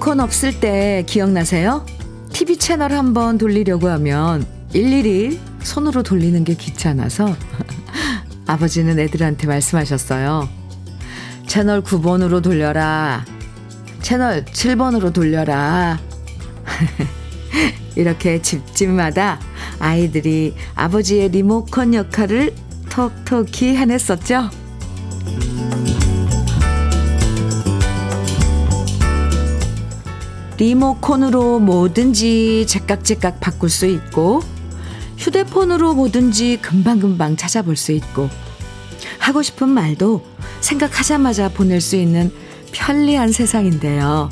리모컨 없을 때 기억나세요? TV 채널 한번 돌리려고 하면 일일이 손으로 돌리는 게 귀찮아서 아버지는 애들한테 말씀하셨어요. 채널 9번으로 돌려라. 채널 7번으로 돌려라. 이렇게 집집마다 아이들이 아버지의 리모컨 역할을 톡톡히 해냈었죠. 리모컨으로 뭐든지 제깍제깍 바꿀 수 있고 휴대폰으로 뭐든지 금방금방 찾아볼 수 있고 하고 싶은 말도 생각하자마자 보낼 수 있는 편리한 세상인데요.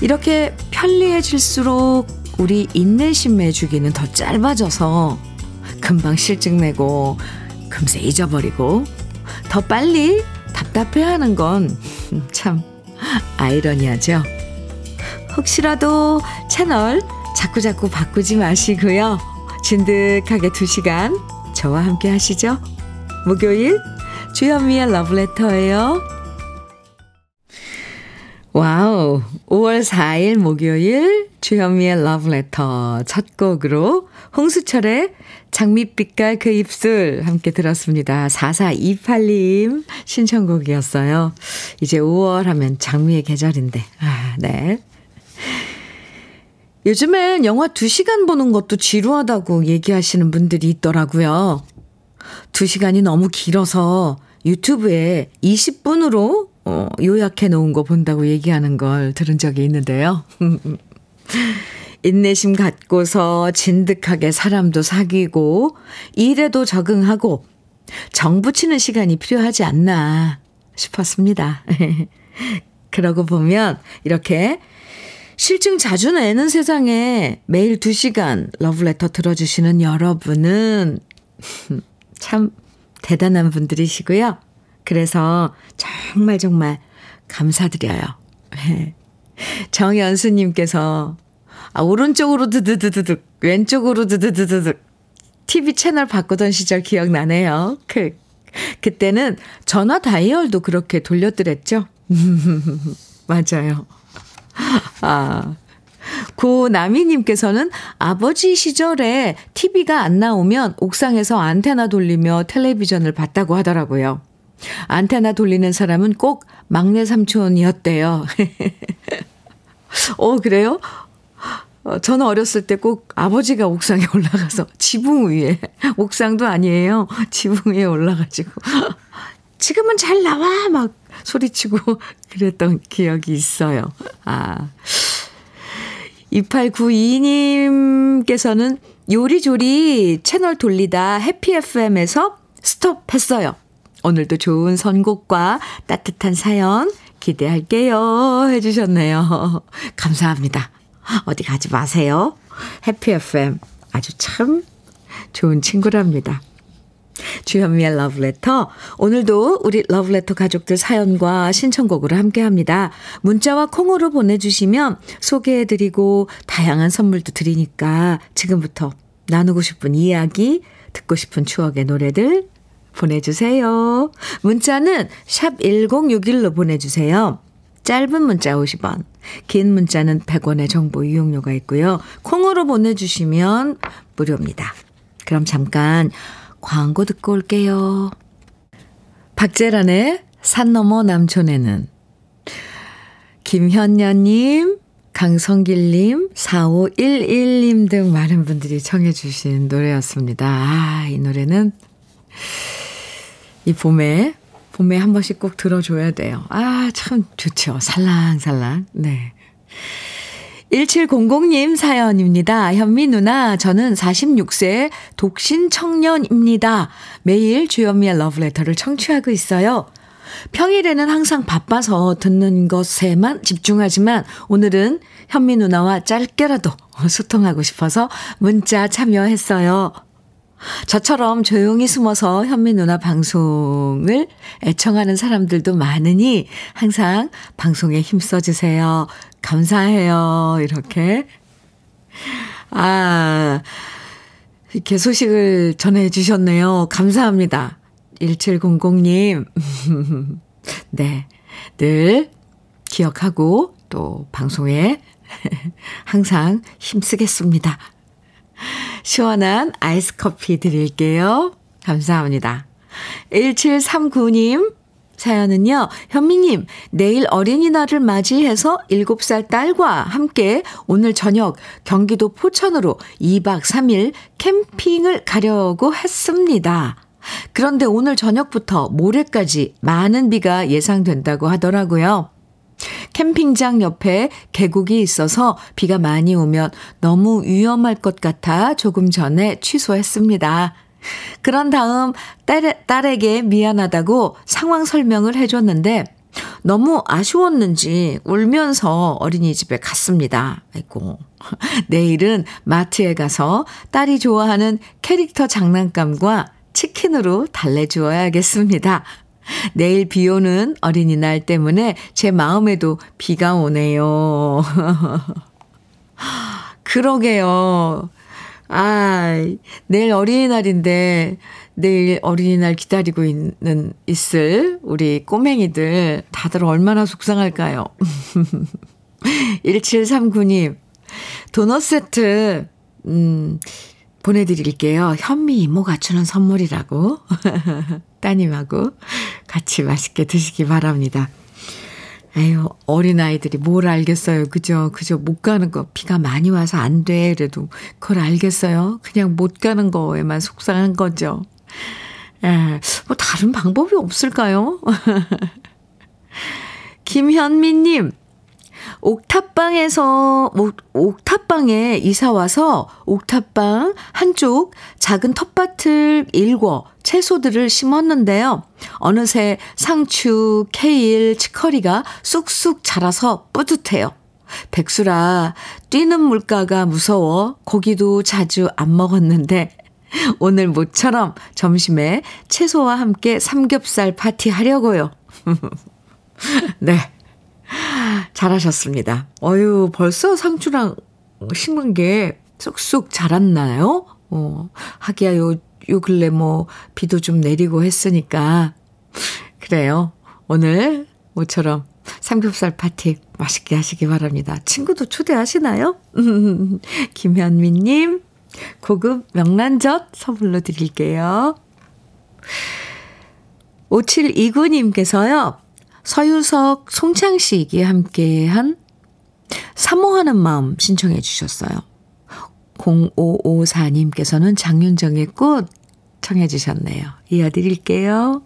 이렇게 편리해질수록 우리 인내심의 주기는 더 짧아져서 금방 실증내고 금세 잊어버리고 더 빨리 답답해하는 건 참 아이러니하죠. 혹시라도 채널 자꾸자꾸 바꾸지 마시고요. 진득하게 두 시간 저와 함께 하시죠. 목요일 주현미의 러브레터예요. 와우. 5월 4일 목요일 주현미의 러브레터 첫 곡으로 홍수철의 장밋빛깔 그 입술 함께 들었습니다. 4428님 신청곡이었어요. 이제 5월 하면 장미의 계절인데. 아, 네. 요즘엔 영화 2시간 보는 것도 지루하다고 얘기하시는 분들이 있더라고요. 2시간이 너무 길어서 유튜브에 20분으로 어, 요약해 놓은 거 본다고 얘기하는 걸 들은 적이 있는데요. 인내심 갖고서 진득하게 사람도 사귀고 일에도 적응하고 정 붙이는 시간이 필요하지 않나 싶었습니다. 그러고 보면 이렇게 실증 자주 내는 세상에 매일 2시간 러브레터 들어주시는 여러분은 참 대단한 분들이시고요. 그래서 정말 정말 감사드려요. 정연수님께서 아, 오른쪽으로 드드드드득, 왼쪽으로 드드드드득. TV 채널 바꾸던 시절 기억나네요. 그, 그때는 전화 다이얼도 그렇게 돌려드렸죠. 맞아요. 아. 고나미님께서는 아버지 시절에 TV가 안 나오면 옥상에서 안테나 돌리며 텔레비전을 봤다고 하더라고요. 안테나 돌리는 사람은 꼭 막내 삼촌이었대요. 어, 그래요? 어, 저는 어렸을 때 꼭 아버지가 옥상에 올라가서 지붕 위에, 옥상도 아니에요. 지붕 위에 올라가지고. 지금은 잘 나와! 막 소리치고 그랬던 기억이 있어요. 아. 2892님께서는 요리조리 채널 돌리다 해피 FM에서 스톱했어요. 오늘도 좋은 선곡과 따뜻한 사연 기대할게요. 해주셨네요. 감사합니다. 어디 가지 마세요. 해피 FM 아주 참 좋은 친구랍니다. 주현미의 러브레터. 오늘도 우리 러브레터 가족들 사연과 신청곡으로 함께 합니다. 문자와 콩으로 보내주시면 소개해드리고 다양한 선물도 드리니까 지금부터 나누고 싶은 이야기, 듣고 싶은 추억의 노래들 보내주세요. 문자는 샵 1061로 보내주세요. 짧은 문자 50원, 긴 문자는 100원의 정보 이용료가 있고요. 콩으로 보내주시면 무료입니다. 그럼 잠깐 광고 듣고 올게요. 박재란의 산 너머 남촌에는 김현녀님, 강성길님, 4511님 등 많은 분들이 청해주신 노래였습니다. 아, 이 노래는 이 봄에, 봄에 한 번씩 꼭 들어줘야 돼요. 아, 참 좋죠. 살랑살랑. 네. 1700님 사연입니다. 현미 누나, 저는 46세 독신 청년입니다. 매일 주현미의 러브레터를 청취하고 있어요. 평일에는 항상 바빠서 듣는 것에만 집중하지만 오늘은 현미 누나와 짧게라도 소통하고 싶어서 문자 참여했어요. 저처럼 조용히 숨어서 현미 누나 방송을 애청하는 사람들도 많으니 항상 방송에 힘써주세요. 감사해요. 이렇게. 아, 이렇게 소식을 전해주셨네요. 감사합니다. 1700님. 네. 늘 기억하고 또 방송에 항상 힘쓰겠습니다. 시원한 아이스 커피 드릴게요. 감사합니다. 1739님 사연은요, 현미님, 내일 어린이날을 맞이해서 7살 딸과 함께 오늘 저녁 경기도 포천으로 2박 3일 캠핑을 가려고 했습니다. 그런데 오늘 저녁부터 모레까지 많은 비가 예상된다고 하더라고요. 캠핑장 옆에 계곡이 있어서 비가 많이 오면 너무 위험할 것 같아 조금 전에 취소했습니다. 그런 다음 딸, 딸에게 미안하다고 상황 설명을 해줬는데 너무 아쉬웠는지 울면서 어린이집에 갔습니다. 아이고. 내일은 마트에 가서 딸이 좋아하는 캐릭터 장난감과 치킨으로 달래주어야겠습니다. 내일 비 오는 어린이날 때문에 제 마음에도 비가 오네요. 그러게요. 아, 내일 어린이날인데, 내일 어린이날 기다리고 있는, 있을 우리 꼬맹이들 다들 얼마나 속상할까요? 1739님, 도넛 세트, 음, 보내드릴게요. 현미 이모가 주는 선물이라고. 따님하고 같이 맛있게 드시기 바랍니다. 에휴, 어린아이들이 뭘 알겠어요. 그죠? 그죠? 못 가는 거, 비가 많이 와서 안 돼. 그래도 그걸 알겠어요? 그냥 못 가는 거에만 속상한 거죠. 에, 뭐 다른 방법이 없을까요? 김현미님, 옥탑방에서, 옥탑방에 이사 와서 옥탑방 한쪽 작은 텃밭을 일궈 채소들을 심었는데요. 어느새 상추, 케일, 치커리가 쑥쑥 자라서 뿌듯해요. 백수라 뛰는 물가가 무서워 고기도 자주 안 먹었는데 오늘 모처럼 점심에 채소와 함께 삼겹살 파티 하려고요. 네. 잘하셨습니다. 어유 벌써 상추랑 심은 게 쑥쑥 자랐나요? 어, 하기야 요, 요 근래 뭐 비도 좀 내리고 했으니까. 그래요. 오늘 모처럼 삼겹살 파티 맛있게 하시기 바랍니다. 친구도 초대하시나요? 김현미님, 고급 명란젓 선물로 드릴게요. 5729님께서요, 서유석, 송창식이 함께한 사모하는 마음 신청해 주셨어요. 0554님께서는 장윤정의 꽃 청해 주셨네요. 이어드릴게요.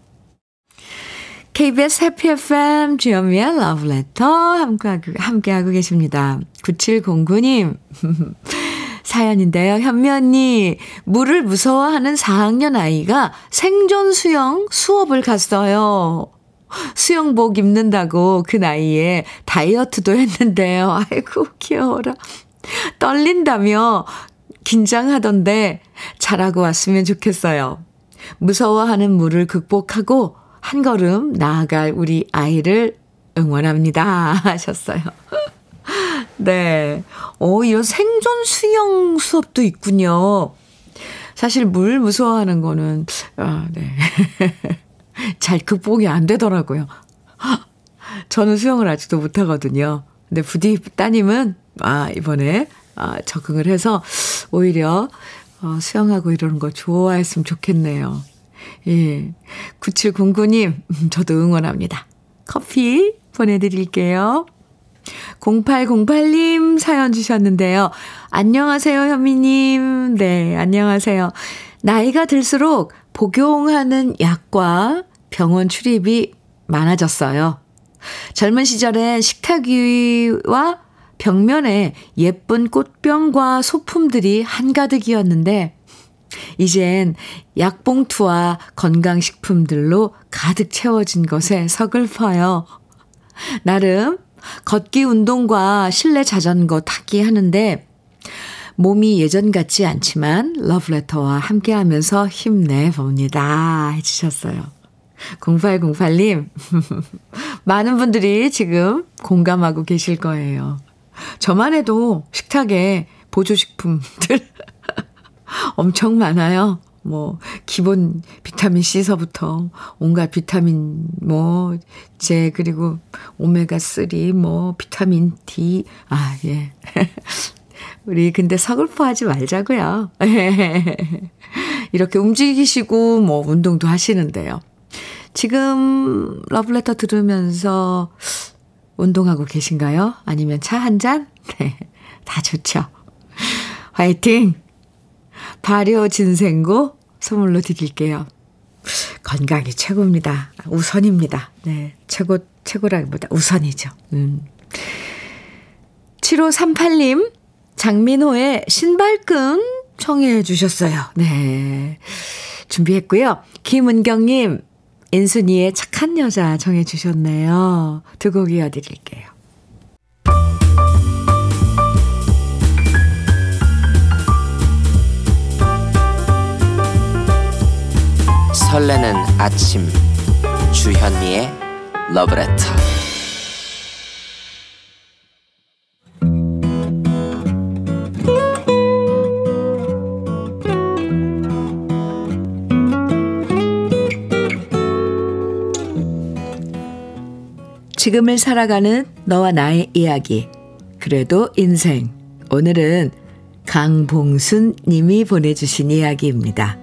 KBS 해피 FM 주현미의 러브레터 함께하고, 함께하고 계십니다. 9709님 사연인데요. 현미 언니, 물을 무서워하는 4학년 아이가 생존 수영 수업을 갔어요. 수영복 입는다고 그 나이에 다이어트도 했는데요. 아이고, 귀여워라. 떨린다며 긴장하던데 잘하고 왔으면 좋겠어요. 무서워하는 물을 극복하고 한 걸음 나아갈 우리 아이를 응원합니다. 하셨어요. 네. 오, 이런 생존 수영 수업도 있군요. 사실 물 무서워하는 거는, 아, 네. 잘 극복이 안 되더라고요. 저는 수영을 아직도 못하거든요. 근데 부디 따님은, 아, 이번에, 아, 적응을 해서 오히려, 어, 수영하고 이러는 거 좋아했으면 좋겠네요. 예. 9709님, 저도 응원합니다. 커피 보내드릴게요. 0808님 사연 주셨는데요. 안녕하세요, 현미님. 네, 안녕하세요. 나이가 들수록 복용하는 약과 병원 출입이 많아졌어요. 젊은 시절엔 식탁 위와 벽면에 예쁜 꽃병과 소품들이 한가득이었는데, 이젠 약봉투와 건강식품들로 가득 채워진 것에 서글퍼요. 나름 걷기 운동과 실내 자전거 타기 하는데 몸이 예전 같지 않지만 러브레터와 함께 하면서 힘내봅니다. 해주셨어요. 0808님, 많은 분들이 지금 공감하고 계실 거예요. 저만 해도 식탁에 보조식품들 엄청 많아요. 뭐, 기본 비타민 C서부터 온갖 비타민, 뭐, 제, 그리고 오메가3, 뭐, 비타민 D. 아, 예. 우리 근데 서글퍼 하지 말자고요. 이렇게 움직이시고, 뭐, 운동도 하시는데요. 지금 러브레터 들으면서 운동하고 계신가요? 아니면 차 한 잔? 네. 다 좋죠. 화이팅! 발효 진생고 선물로 드릴게요. 건강이 최고입니다. 우선입니다. 네. 최고, 최고라기보다 우선이죠. 음. 7538님, 장민호의 신발끈 청해 주셨어요. 네. 준비했고요. 김은경님, 인순이의 착한 여자 정해 주셨네요. 두 곡 이어드릴게요. 설레는 아침 주현미의 러브레터 지금을 살아가는 너와 나의 이야기 그래도 인생 오늘은 강봉순 님이 보내주신 이야기입니다.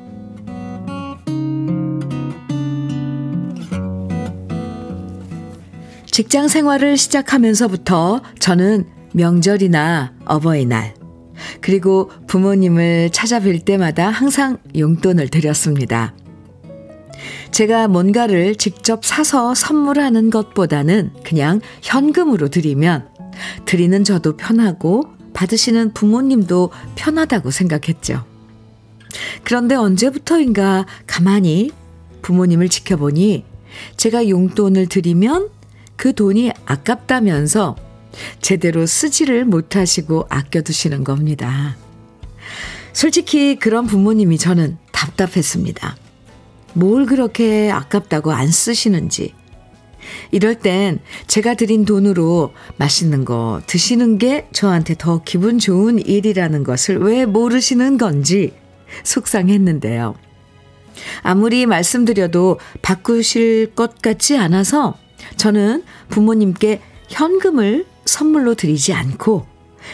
직장 생활을 시작하면서부터 저는 명절이나 어버이날, 그리고 부모님을 찾아뵐 때마다 항상 용돈을 드렸습니다. 제가 뭔가를 직접 사서 선물하는 것보다는 그냥 현금으로 드리면 드리는 저도 편하고 받으시는 부모님도 편하다고 생각했죠. 그런데 언제부터인가 가만히 부모님을 지켜보니 제가 용돈을 드리면 그 돈이 아깝다면서 제대로 쓰지를 못하시고 아껴두시는 겁니다. 솔직히 그런 부모님이 저는 답답했습니다. 뭘 그렇게 아깝다고 안 쓰시는지. 이럴 땐 제가 드린 돈으로 맛있는 거 드시는 게 저한테 더 기분 좋은 일이라는 것을 왜 모르시는 건지 속상했는데요. 아무리 말씀드려도 바꾸실 것 같지 않아서 저는 부모님께 현금을 선물로 드리지 않고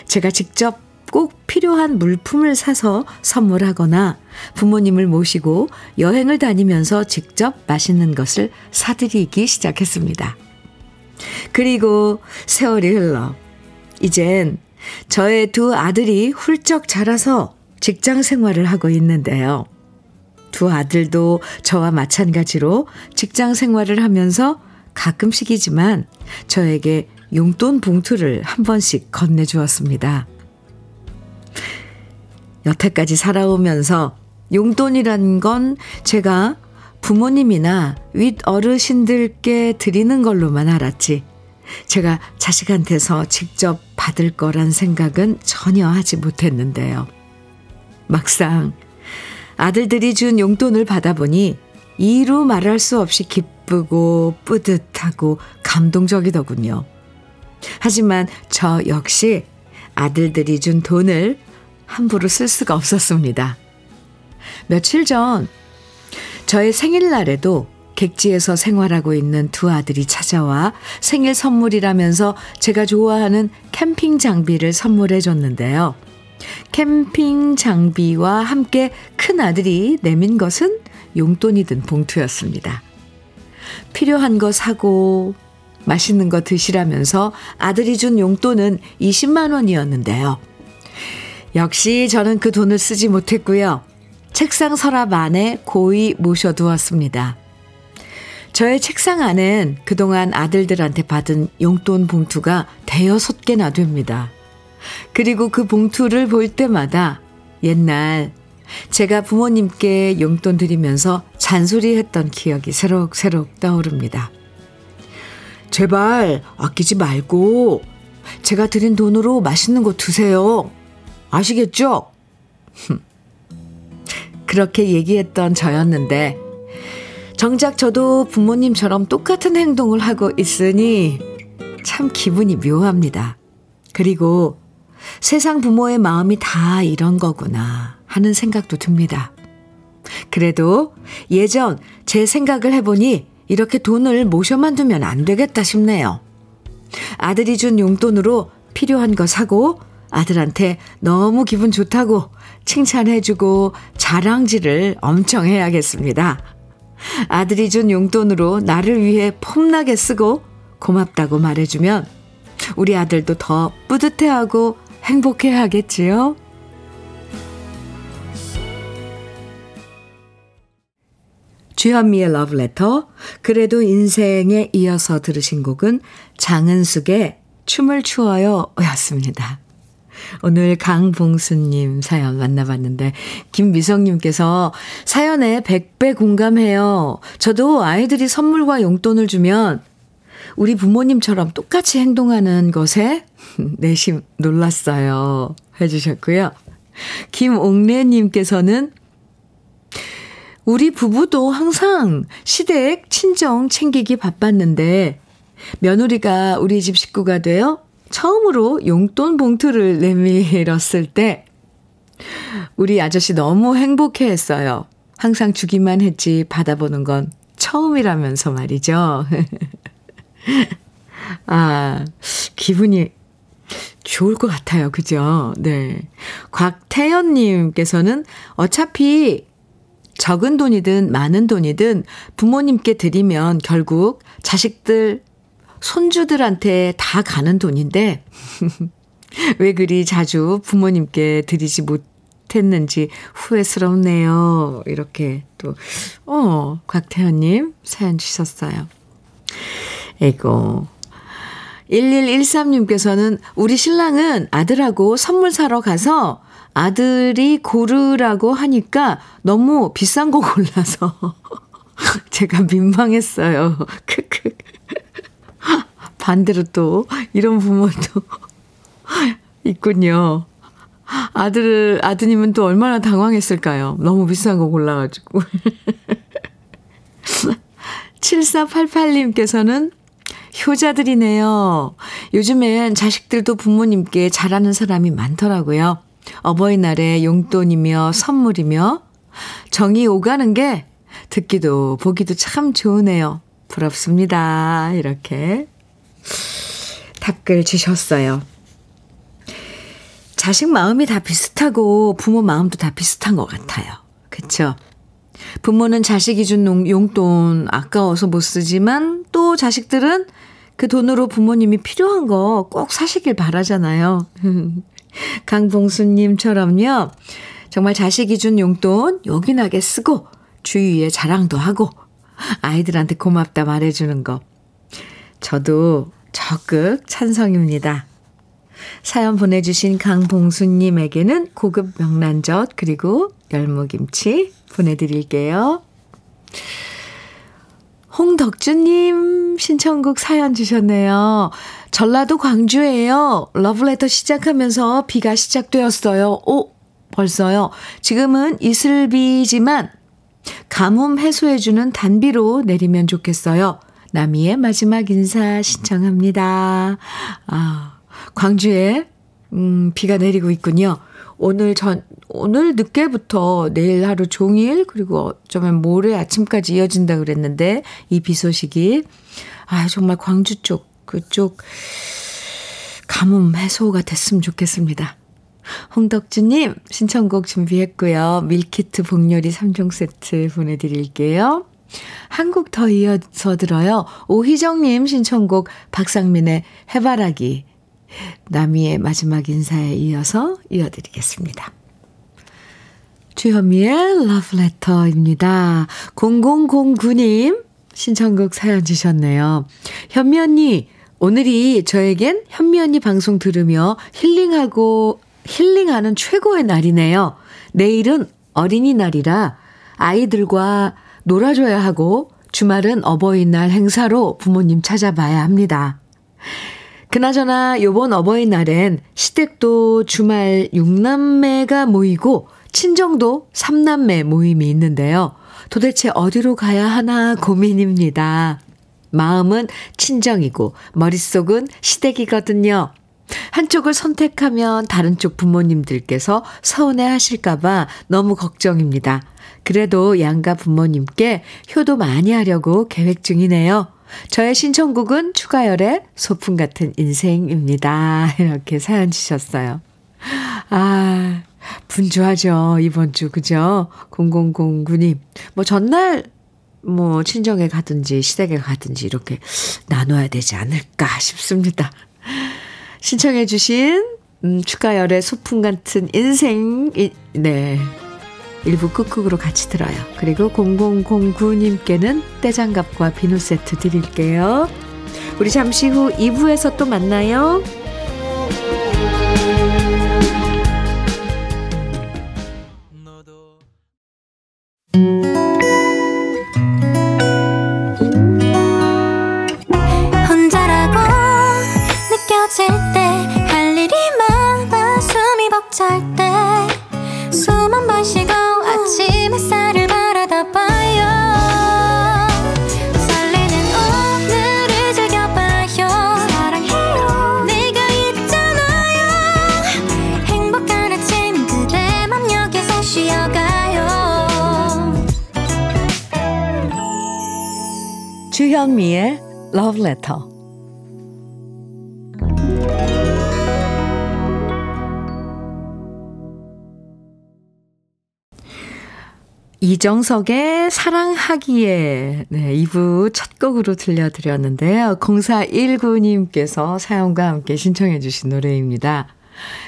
제가 직접 꼭 필요한 물품을 사서 선물하거나 부모님을 모시고 여행을 다니면서 직접 맛있는 것을 사드리기 시작했습니다. 그리고 세월이 흘러 이젠 저의 두 아들이 훌쩍 자라서 직장 생활을 하고 있는데요. 두 아들도 저와 마찬가지로 직장 생활을 하면서 가끔씩이지만 저에게 용돈 봉투를 한 번씩 건네주었습니다. 여태까지 살아오면서 용돈이란 건 제가 부모님이나 윗 어르신들께 드리는 걸로만 알았지. 제가 자식한테서 직접 받을 거란 생각은 전혀 하지 못했는데요. 막상 아들들이 준 용돈을 받아보니 이루 말할 수 없이 기쁘고 뿌듯하고 감동적이더군요. 하지만 저 역시 아들들이 준 돈을 함부로 쓸 수가 없었습니다. 며칠 전 저의 생일날에도 객지에서 생활하고 있는 두 아들이 찾아와 생일 선물이라면서 제가 좋아하는 캠핑 장비를 선물해 줬는데요. 캠핑 장비와 함께 큰 아들이 내민 것은 용돈이 든 봉투였습니다. 필요한 거 사고 맛있는 거 드시라면서 아들이 준 용돈은 20만 원이었는데요. 역시 저는 그 돈을 쓰지 못했고요. 책상 서랍 안에 고이 모셔두었습니다. 저의 책상 안엔 그동안 아들들한테 받은 용돈 봉투가 대여섯 개나 됩니다. 그리고 그 봉투를 볼 때마다 옛날 제가 부모님께 용돈 드리면서 잔소리했던 기억이 새록새록 떠오릅니다. 제발 아끼지 말고 제가 드린 돈으로 맛있는 거 드세요. 아시겠죠? 그렇게 얘기했던 저였는데 정작 저도 부모님처럼 똑같은 행동을 하고 있으니 참 기분이 묘합니다. 그리고 세상 부모의 마음이 다 이런 거구나 하는 생각도 듭니다. 그래도 예전 제 생각을 해보니 이렇게 돈을 모셔만 두면 안 되겠다 싶네요. 아들이 준 용돈으로 필요한 거 사고 아들한테 너무 기분 좋다고 칭찬해주고 자랑질을 엄청 해야겠습니다. 아들이 준 용돈으로 나를 위해 폼나게 쓰고 고맙다고 말해주면 우리 아들도 더 뿌듯해하고 행복해 하겠지요? 주현미의 러브레터, 그래도 인생에 이어서 들으신 곡은 장은숙의 춤을 추어요 였습니다. 오늘 강봉수님 사연 만나봤는데, 김미성님께서 사연에 100배 공감해요. 저도 아이들이 선물과 용돈을 주면 우리 부모님처럼 똑같이 행동하는 것에 내심 놀랐어요. 해주셨고요. 김옥래님께서는 우리 부부도 항상 시댁 친정 챙기기 바빴는데 며느리가 우리 집 식구가 되어 처음으로 용돈 봉투를 내밀었을 때 우리 아저씨 너무 행복해 했어요. 항상 주기만 했지 받아보는 건 처음이라면서 말이죠. 아, 기분이 좋을 것 같아요. 그죠? 네. 곽태연님께서는 어차피 적은 돈이든 많은 돈이든 부모님께 드리면 결국 자식들, 손주들한테 다 가는 돈인데, 왜 그리 자주 부모님께 드리지 못했는지 후회스럽네요. 이렇게 또, 어, 곽태현 님 사연 주셨어요. 에고. 1113님께서는 우리 신랑은 아들하고 선물 사러 가서 아들이 고르라고 하니까 너무 비싼 거 골라서 제가 민망했어요. 크크. 반대로 또 이런 부모도 있군요. 아들, 아드님은 또 얼마나 당황했을까요? 너무 비싼 거 골라가지고. 7488님께서는 효자들이네요. 요즘엔 자식들도 부모님께 잘하는 사람이 많더라고요. 어버이날에 용돈이며 선물이며 정이 오가는 게 듣기도 보기도 참 좋으네요. 부럽습니다. 이렇게 답글 주셨어요. 자식 마음이 다 비슷하고 부모 마음도 다 비슷한 것 같아요. 그쵸? 부모는 자식이 준 용돈 아까워서 못 쓰지만 또 자식들은 그 돈으로 부모님이 필요한 거 꼭 사시길 바라잖아요. 강봉수님처럼요. 정말 자식이 준 용돈 요긴하게 쓰고 주위에 자랑도 하고 아이들한테 고맙다 말해주는 거. 저도 적극 찬성입니다. 사연 보내주신 강봉수님에게는 고급 명란젓 그리고 열무김치 보내드릴게요. 홍덕주님 신청곡 사연 주셨네요. 전라도 광주예요. 러브레터 시작하면서 비가 시작되었어요. 오, 벌써요. 지금은 이슬비지만 가뭄 해소해주는 단비로 내리면 좋겠어요. 나미의 마지막 인사 신청합니다. 아, 광주에, 음, 비가 내리고 있군요. 오늘 전, 오늘 늦게부터 내일 하루 종일, 그리고 어쩌면 모레 아침까지 이어진다 그랬는데, 이 비 소식이, 아, 정말 광주 쪽, 그쪽, 가뭄 해소가 됐으면 좋겠습니다. 홍덕주님, 신청곡 준비했고요. 밀키트 복요리 3종 세트 보내드릴게요. 한국 더 이어서 들어요. 오희정님 신청곡 박상민의 해바라기 나미의 마지막 인사에 이어서 이어드리겠습니다. 주현미의 러브레터입니다. 0009님 신청곡 사연 주셨네요. 현미 언니, 오늘이 저에겐 현미 언니 방송 들으며 힐링하고, 힐링하는 최고의 날이네요. 내일은 어린이날이라 아이들과 놀아줘야 하고 주말은 어버이날 행사로 부모님 찾아봐야 합니다. 그나저나 요번 어버이날엔 시댁도 주말 6남매가 모이고 친정도 3남매 모임이 있는데요. 도대체 어디로 가야 하나 고민입니다. 마음은 친정이고 머릿속은 시댁이거든요. 한쪽을 선택하면 다른 쪽 부모님들께서 서운해 하실까봐 너무 걱정입니다. 그래도 양가 부모님께 효도 많이 하려고 계획 중이네요. 저의 신청곡은 추가열의 소풍 같은 인생입니다. 이렇게 사연 주셨어요. 아, 분주하죠. 이번 주, 그죠? 0009님. 뭐 전날 뭐 친정에 가든지 시댁에 가든지 이렇게 나눠야 되지 않을까 싶습니다. 신청해 주신 음, 추가열의 소풍 같은 인생 네. 일부 끄끄으로 같이 들어요. 그리고 0009님께는 떼장갑과 비누 세트 드릴게요. 우리 잠시 후 2부에서 또 만나요. 정석의 사랑하기에 네, 2부 첫 곡으로 들려드렸는데요. 0419님께서 사연과 함께 신청해 주신 노래입니다.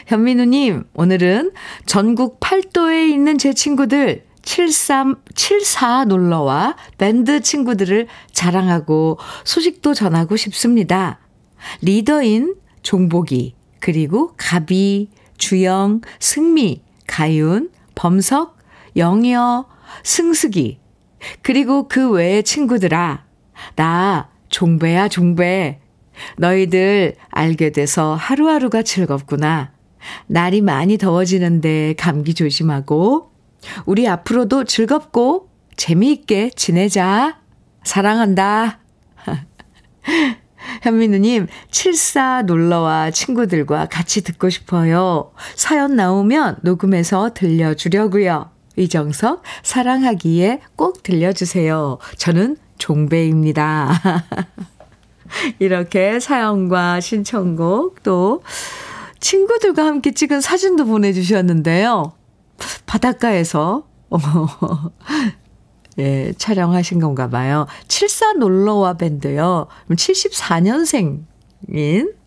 현민우님, 오늘은 전국 8도에 있는 제 친구들 73, 74 놀러와 밴드 친구들을 자랑하고 소식도 전하고 싶습니다. 리더인 종복이, 그리고 가비, 주영, 승미, 가윤, 범석, 영여, 승숙이, 그리고 그 외의 친구들아, 나 종배야, 종배. 너희들 알게 돼서 하루하루가 즐겁구나. 날이 많이 더워지는데 감기 조심하고, 우리 앞으로도 즐겁고 재미있게 지내자. 사랑한다. 현민우님, 74 놀러와 친구들과 같이 듣고 싶어요. 사연 나오면 녹음해서 들려주려고요. 이정석, 사랑하기에 꼭 들려주세요. 저는 종배입니다. 이렇게 사연과 신청곡 또 친구들과 함께 찍은 사진도 보내주셨는데요. 바닷가에서, 어, 예, 촬영하신 건가 봐요. 74 놀러와 밴드요. 74년생인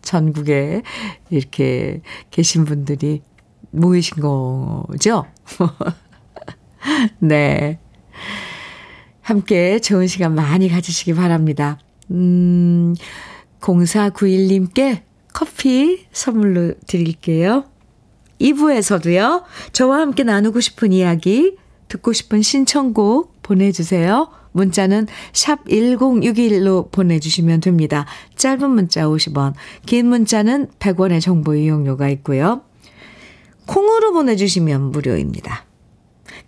전국에 이렇게 계신 분들이 모이신 거죠? 네. 함께 좋은 시간 많이 가지시기 바랍니다. 음, 0491님께 커피 선물로 드릴게요. 2부에서도요, 저와 함께 나누고 싶은 이야기, 듣고 싶은 신청곡 보내주세요. 문자는 샵 1061로 보내주시면 됩니다. 짧은 문자 50원, 긴 문자는 100원의 정보 이용료가 있고요. 콩으로 보내주시면 무료입니다.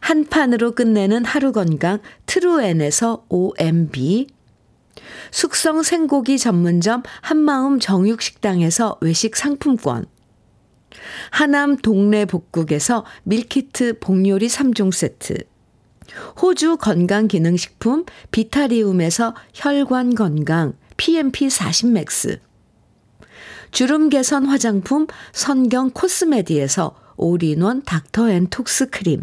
한 판으로 끝내는 하루 건강 트루엔에서 OMB 숙성 생고기 전문점 한마음 정육식당에서 외식 상품권 하남 동네 복국에서 밀키트 복요리 3종 세트. 호주 건강기능식품 비타리움에서 혈관 건강 PMP 40 맥스. 주름 개선 화장품 선경 코스메디에서 올인원 닥터앤톡스 크림.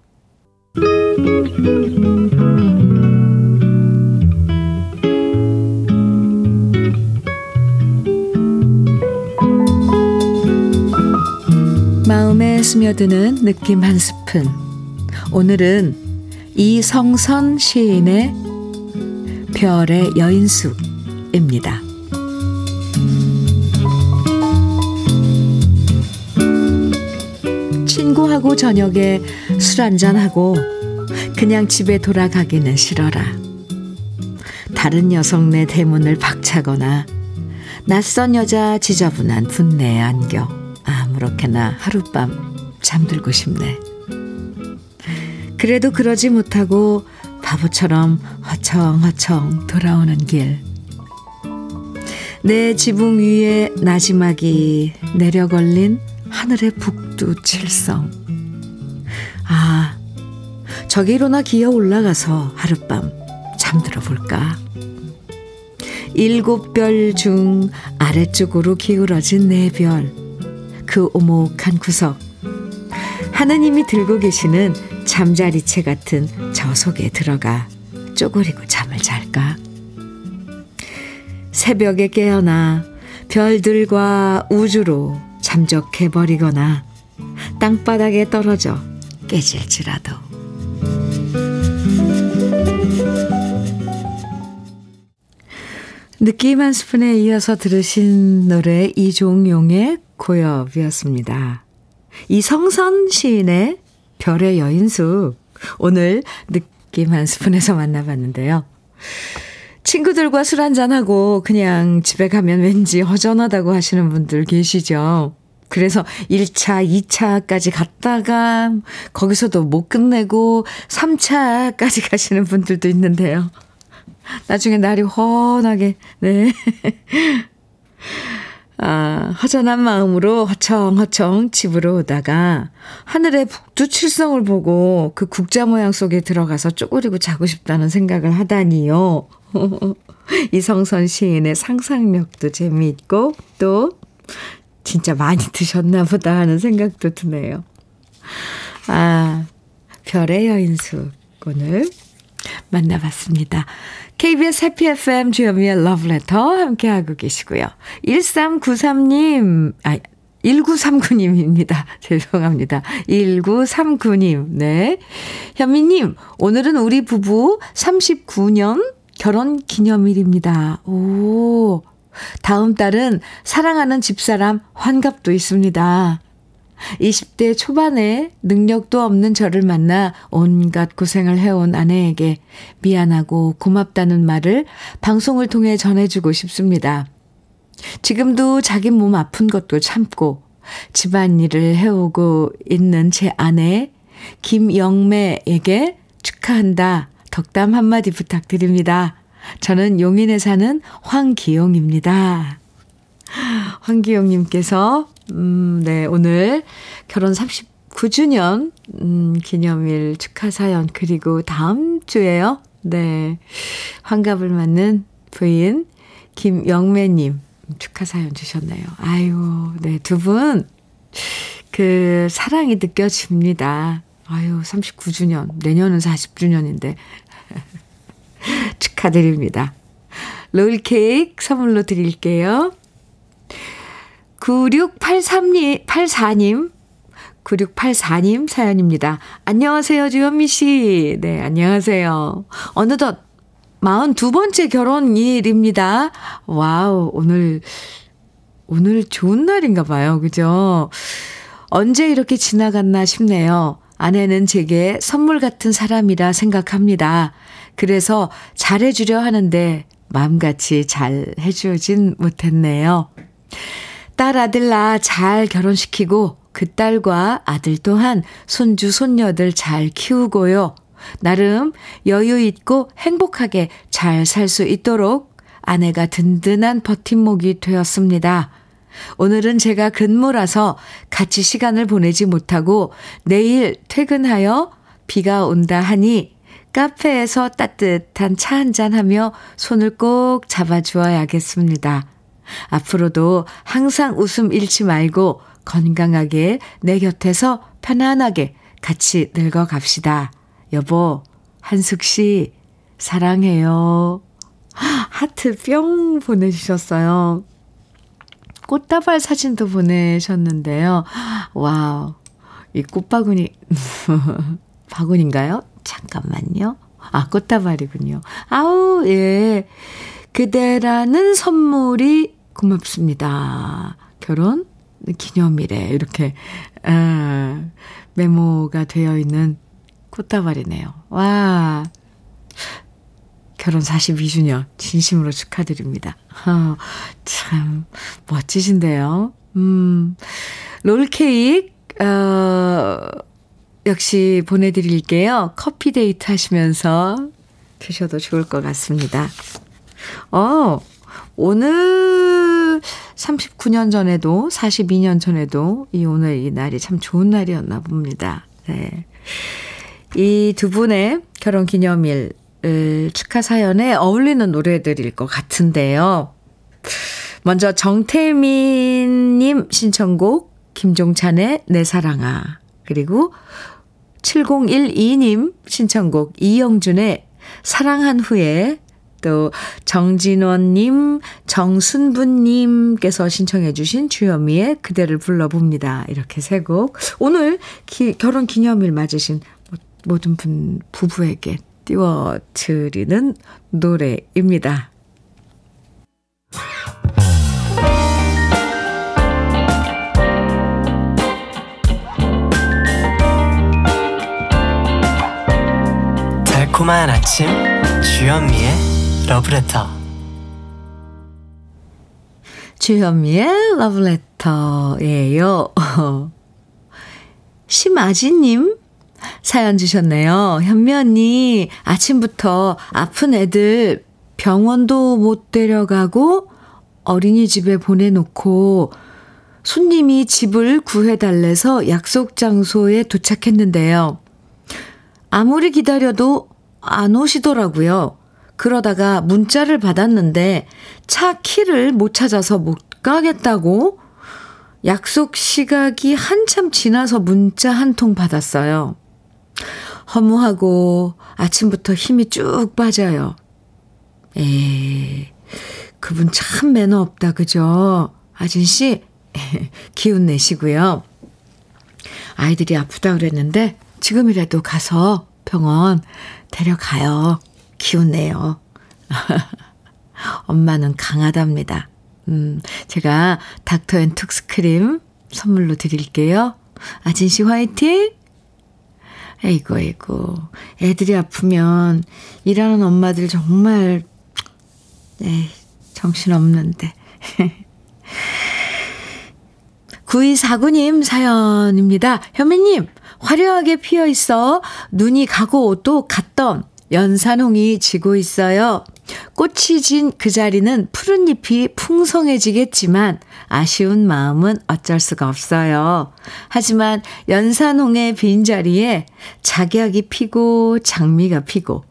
마음에 스며드는 느낌 한 스푼. 오늘은 이성선 시인의 별의 여인숙입니다. 친구하고 저녁에 술 한잔하고 그냥 집에 돌아가기는 싫어라. 다른 여성 내 대문을 박차거나 낯선 여자 지저분한 분내에 안겨 아무렇게나 하룻밤 잠들고 싶네. 그래도 그러지 못하고 바보처럼 허청허청 돌아오는 길. 내 지붕 위에 나지막이 내려 걸린 하늘의 북두 칠성. 아, 저기로나 기어 올라가서 하룻밤 잠들어 볼까. 일곱 별 중 아래쪽으로 기울어진 네 별. 그 오목한 구석. 하느님이 들고 계시는 잠자리채 같은 저 속에 들어가 쪼그리고 잠을 잘까? 새벽에 깨어나 별들과 우주로 잠적해 버리거나 땅바닥에 떨어져 깨질지라도. 느낌 한 스푼에 이어서 들으신 노래 이종용의 고엽이었습니다. 이성선 시인의 별의 여인숙 오늘 느낌 한 스푼에서 만나봤는데요. 친구들과 술 한잔하고 그냥 집에 가면 왠지 허전하다고 하시는 분들 계시죠? 그래서 1차, 2차까지 갔다가 거기서도 못 끝내고 3차까지 가시는 분들도 있는데요. 나중에 날이 훤하게, 네. 아, 허전한 마음으로 허청허청 집으로 오다가 하늘의 북두칠성을 보고 그 국자 모양 속에 들어가서 쪼그리고 자고 싶다는 생각을 하다니요. 이성선 시인의 상상력도 재미있고 또 진짜 많이 드셨나 보다 하는 생각도 드네요. 아, 별의 여인숙 오늘 만나봤습니다. KBS 해피 FM 주현미의 러브레터 함께하고 계시고요. 1393님, 아, 1939님입니다. 죄송합니다. 1939님, 네. 현미님, 오늘은 우리 부부 39년 결혼 기념일입니다. 오, 다음 달은 사랑하는 집사람 환갑도 있습니다. 20대 초반에 능력도 없는 저를 만나 온갖 고생을 해온 아내에게 미안하고 고맙다는 말을 방송을 통해 전해주고 싶습니다. 지금도 자기 몸 아픈 것도 참고 집안일을 해오고 있는 제 아내 김영매에게 축하한다. 덕담 한마디 부탁드립니다. 저는 용인에 사는 황기용입니다. 황기용님께서 음, 네, 오늘 결혼 39주년, 음, 기념일 축하 사연, 그리고 다음 주에요. 네. 환갑을 맞는 부인, 김영매님, 축하 사연 주셨네요. 아유, 네, 두 분, 그, 사랑이 느껴집니다. 아유, 39주년. 내년은 40주년인데. 축하드립니다. 롤케이크 선물로 드릴게요. 9683님, 84님, 9684님 사연입니다. 안녕하세요, 주현미 씨. 네, 안녕하세요. 어느덧 42번째 결혼일입니다. 와우, 오늘, 오늘 좋은 날인가 봐요. 그죠? 언제 이렇게 지나갔나 싶네요. 아내는 제게 선물 같은 사람이라 생각합니다. 그래서 잘해주려 하는데 마음같이 잘 해주진 못했네요. 딸, 아들 나 잘 결혼시키고 그 딸과 아들 또한 손주, 손녀들 잘 키우고요. 나름 여유 있고 행복하게 잘 살 수 있도록 아내가 든든한 버팀목이 되었습니다. 오늘은 제가 근무라서 같이 시간을 보내지 못하고 내일 퇴근하여 비가 온다 하니 카페에서 따뜻한 차 한잔 하며 손을 꼭 잡아주어야겠습니다. 앞으로도 항상 웃음 잃지 말고 건강하게 내 곁에서 편안하게 같이 늙어갑시다. 여보, 한숙 씨, 사랑해요. 하트 뿅 보내주셨어요. 꽃다발 사진도 보내셨는데요. 와우. 이 꽃바구니, 바구니인가요? 잠깐만요. 아, 꽃다발이군요. 아우, 예. 그대라는 선물이 고맙습니다. 결혼 기념일에 이렇게, 아, 메모가 되어 있는 꽃다발이네요. 와. 결혼 42주년 진심으로 축하드립니다. 아, 참 멋지신데요. 음. 롤케이크 어 역시 보내 드릴게요. 커피 데이트 하시면서 드셔도 좋을 것 같습니다. 어. 오늘 39년 전에도 42년 전에도 이 오늘 이 날이 참 좋은 날이었나 봅니다. 네. 이 두 분의 결혼 기념일 축하 사연에 어울리는 노래들일 것 같은데요. 먼저 정태민님 신청곡 김종찬의 내 사랑아 그리고 7012님 신청곡 이영준의 사랑한 후에 또 정진원님, 정순부님께서 신청해 주신 주현미의 그대를 불러봅니다. 이렇게 세 곡. 오늘 기, 결혼 기념일 맞으신 모든 분 부부에게 띄워드리는 노래입니다. 달콤한 아침 주현미의 러브레터 주현미의 러브레터예요. 심아지님 사연 주셨네요. 현미 언니, 아침부터 아픈 애들 병원도 못 데려가고 어린이집에 보내놓고 손님이 집을 구해달래서 약속 장소에 도착했는데요. 아무리 기다려도 안 오시더라고요. 그러다가 문자를 받았는데 차 키를 못 찾아서 못 가겠다고 약속 시각이 한참 지나서 문자 한 통 받았어요. 허무하고 아침부터 힘이 쭉 빠져요. 에 그분 참 매너 없다, 그죠? 아진 씨, 기운 내시고요. 아이들이 아프다 그랬는데 지금이라도 가서 병원 데려가요. 내요. 엄마는 강하답니다. 음, 제가 닥터 앤 톡스 크림 선물로 드릴게요. 아진 씨 화이팅! 에이고, 에이고. 애들이 아프면 일하는 엄마들 정말, 네, 정신없는데. 9249님 사연입니다. 현미님, 화려하게 피어 있어 눈이 가고 또 갔던 연산홍이 지고 있어요. 꽃이 진 그 자리는 푸른 잎이 풍성해지겠지만 아쉬운 마음은 어쩔 수가 없어요. 하지만 연산홍의 빈자리에 작약이 피고 장미가 피고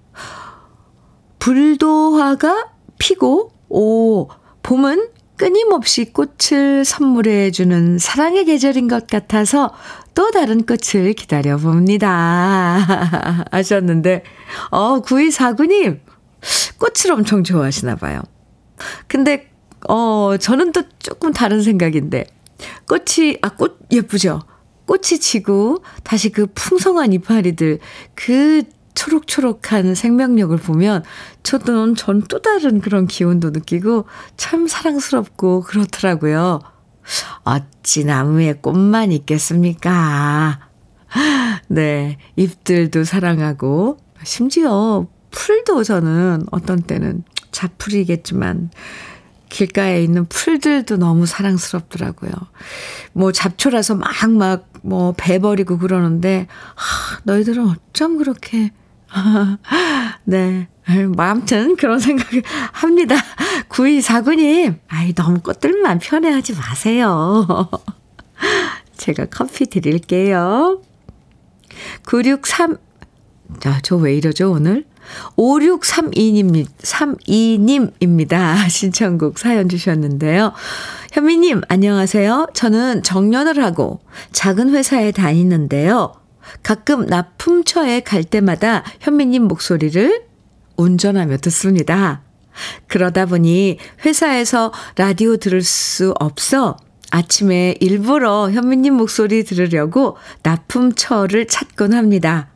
불도화가 피고 오 봄은 끊임없이 꽃을 선물해 주는 사랑의 계절인 것 같아서 또 다른 꽃을 기다려 봅니다. 하셨는데, 어, 9249님, 꽃을 엄청 좋아하시나 봐요. 근데, 어, 저는 또 조금 다른 생각인데, 꽃이, 아, 꽃 예쁘죠? 꽃이 지고, 다시 그 풍성한 이파리들, 그 초록초록한 생명력을 보면 저도 전 또 다른 그런 기운도 느끼고 참 사랑스럽고 그렇더라고요. 어찌 나무에 꽃만 있겠습니까? 네, 잎들도 사랑하고 심지어 풀도 저는 어떤 때는 자풀이겠지만 길가에 있는 풀들도 너무 사랑스럽더라고요. 뭐 잡초라서 막 막 뭐 배 버리고 그러는데 하, 너희들은 어쩜 그렇게 네. 뭐, 아무튼 그런 생각을 합니다. 9249님, 아이, 너무 꽃들만 편애하지 마세요. 제가 커피 드릴게요. 963, 자, 저 왜 이러죠, 오늘? 5632님, 32님입니다. 신청곡 사연 주셨는데요. 현미님, 안녕하세요. 저는 정년을 하고 작은 회사에 다니는데요. 가끔 납품처에 갈 때마다 현미님 목소리를 운전하며 듣습니다. 그러다 보니 회사에서 라디오 들을 수 없어 아침에 일부러 현미님 목소리 들으려고 납품처를 찾곤 합니다.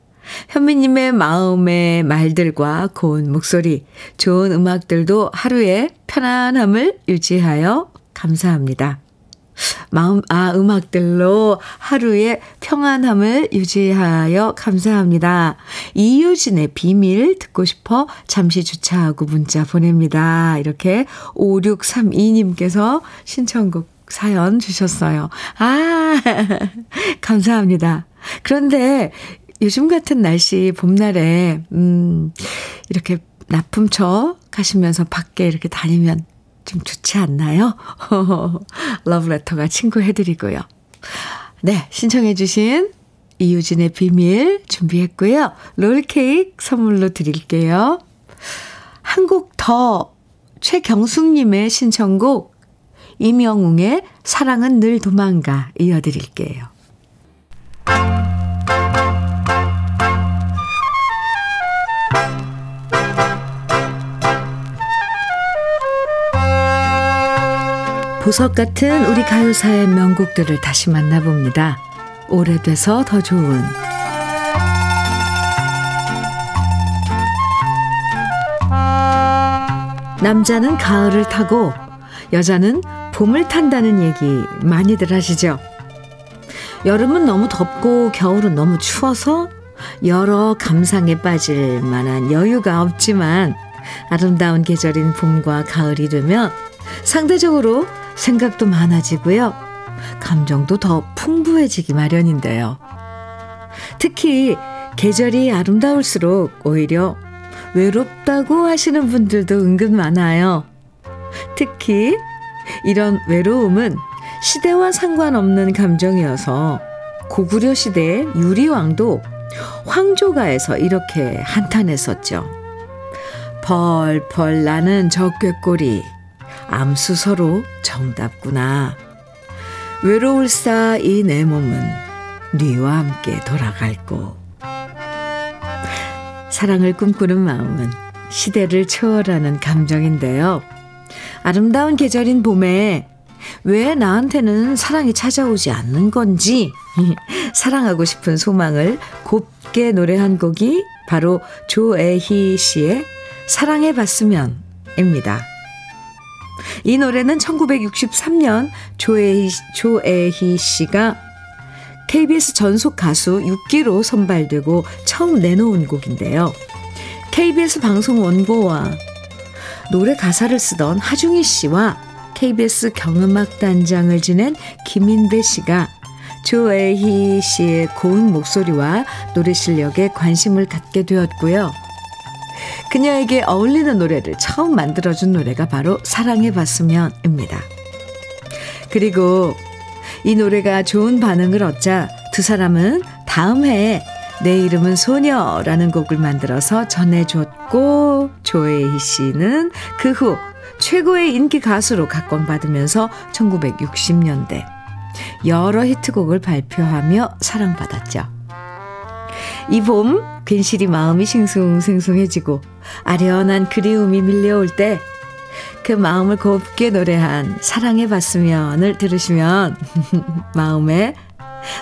현미님의 마음의 말들과 고운 목소리, 좋은 음악들도 하루의 편안함을 유지하여 감사합니다. 마음, 아, 음악들로 하루의 평안함을 유지하여 감사합니다. 이유진의 비밀 듣고 싶어 잠시 주차하고 문자 보냅니다. 이렇게 5632님께서 신청곡 사연 주셨어요. 아, 감사합니다. 그런데 요즘 같은 날씨, 봄날에, 음, 이렇게 납품처 가시면서 밖에 이렇게 다니면 좀 좋지 않나요? 러브레터가 친구 해드리고요. 네, 신청해주신 이유진의 비밀 준비했고요. 롤케이크 선물로 드릴게요. 한 곡 더 최경숙님의 신청곡 이명웅의 사랑은 늘 도망가 이어드릴게요. 보석 같은 우리 가요사의 명곡들을 다시 만나봅니다. 오래돼서 더 좋은 남자는 가을을 타고 여자는 봄을 탄다는 얘기 많이들 하시죠? 여름은 너무 덥고 겨울은 너무 추워서 여러 감상에 빠질 만한 여유가 없지만 아름다운 계절인 봄과 가을이 되면 상대적으로 생각도 많아지고요. 감정도 더 풍부해지기 마련인데요. 특히 계절이 아름다울수록 오히려 외롭다고 하시는 분들도 은근 많아요. 특히 이런 외로움은 시대와 상관없는 감정이어서 고구려 시대의 유리왕도 황조가에서 이렇게 한탄했었죠. 펄펄 나는 적괴꼬리 암수서로 정답구나. 외로울사 이 내 몸은 네와 함께 돌아갈고 사랑을 꿈꾸는 마음은 시대를 초월하는 감정인데요. 아름다운 계절인 봄에 왜 나한테는 사랑이 찾아오지 않는 건지 사랑하고 싶은 소망을 곱게 노래한 곡이 바로 조애희 씨의 사랑해 봤으면입니다. 이 노래는 1963년 조애희, 조애희 씨가 KBS 전속 가수 6기로 선발되고 처음 내놓은 곡인데요. KBS 방송 원고와 노래 가사를 쓰던 하중희 씨와 KBS 경음악 단장을 지낸 김인배 씨가 조애희 씨의 고운 목소리와 노래 실력에 관심을 갖게 되었고요. 그녀에게 어울리는 노래를 처음 만들어준 노래가 바로 사랑해봤으면입니다. 그리고 이 노래가 좋은 반응을 얻자 두 사람은 다음 해에 내 이름은 소녀라는 곡을 만들어서 전해줬고 조혜희 씨는 그 후 최고의 인기 가수로 각광받으면서 1960년대 여러 히트곡을 발표하며 사랑받았죠. 이 봄 괜시리 마음이 싱숭생숭해지고 아련한 그리움이 밀려올 때 그 마음을 곱게 노래한 사랑해봤으면을 들으시면 마음에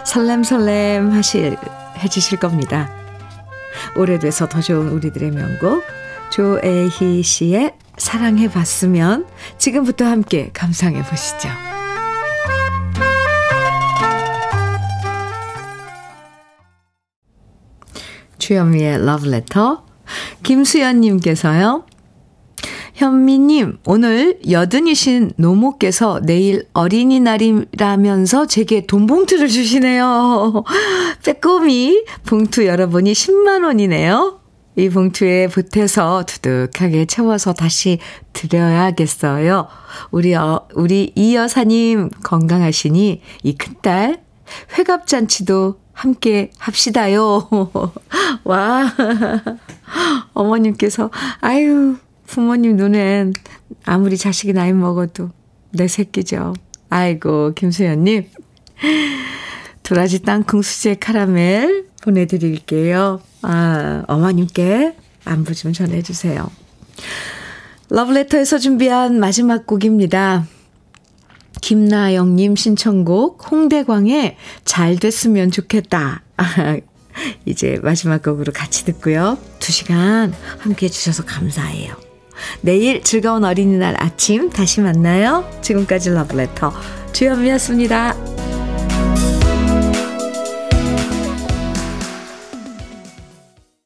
설렘설렘 하실 해주실 겁니다. 오래돼서 더 좋은 우리들의 명곡 조애희 씨의 사랑해봤으면 지금부터 함께 감상해 보시죠. 주현미의 러브레터 김수연님께서요. 현미님, 오늘 여든이신 노모께서 내일 어린이날이라면서 제게 돈 봉투를 주시네요. 빼꼼히 봉투 열어보니 10만원이네요. 이 봉투에 보태서 두둑하게 채워서 다시 드려야겠어요. 우리, 어, 우리 이 여사님 건강하시니 이 큰딸 회갑잔치도 함께 합시다요. 와. 어머님께서, 아유, 부모님 눈엔 아무리 자식이 나이 먹어도 내 새끼죠. 아이고, 김수연님. 도라지 땅콩 수제 카라멜 보내드릴게요. 아, 어머님께 안부 좀 전해주세요. 러브레터에서 준비한 마지막 곡입니다. 김나영님 신청곡 홍대광의 잘 됐으면 좋겠다. 아, 이제 마지막 곡으로 같이 듣고요. 두 시간 함께 해주셔서 감사해요. 내일 즐거운 어린이날 아침 다시 만나요. 지금까지 러브레터 주현미였습니다.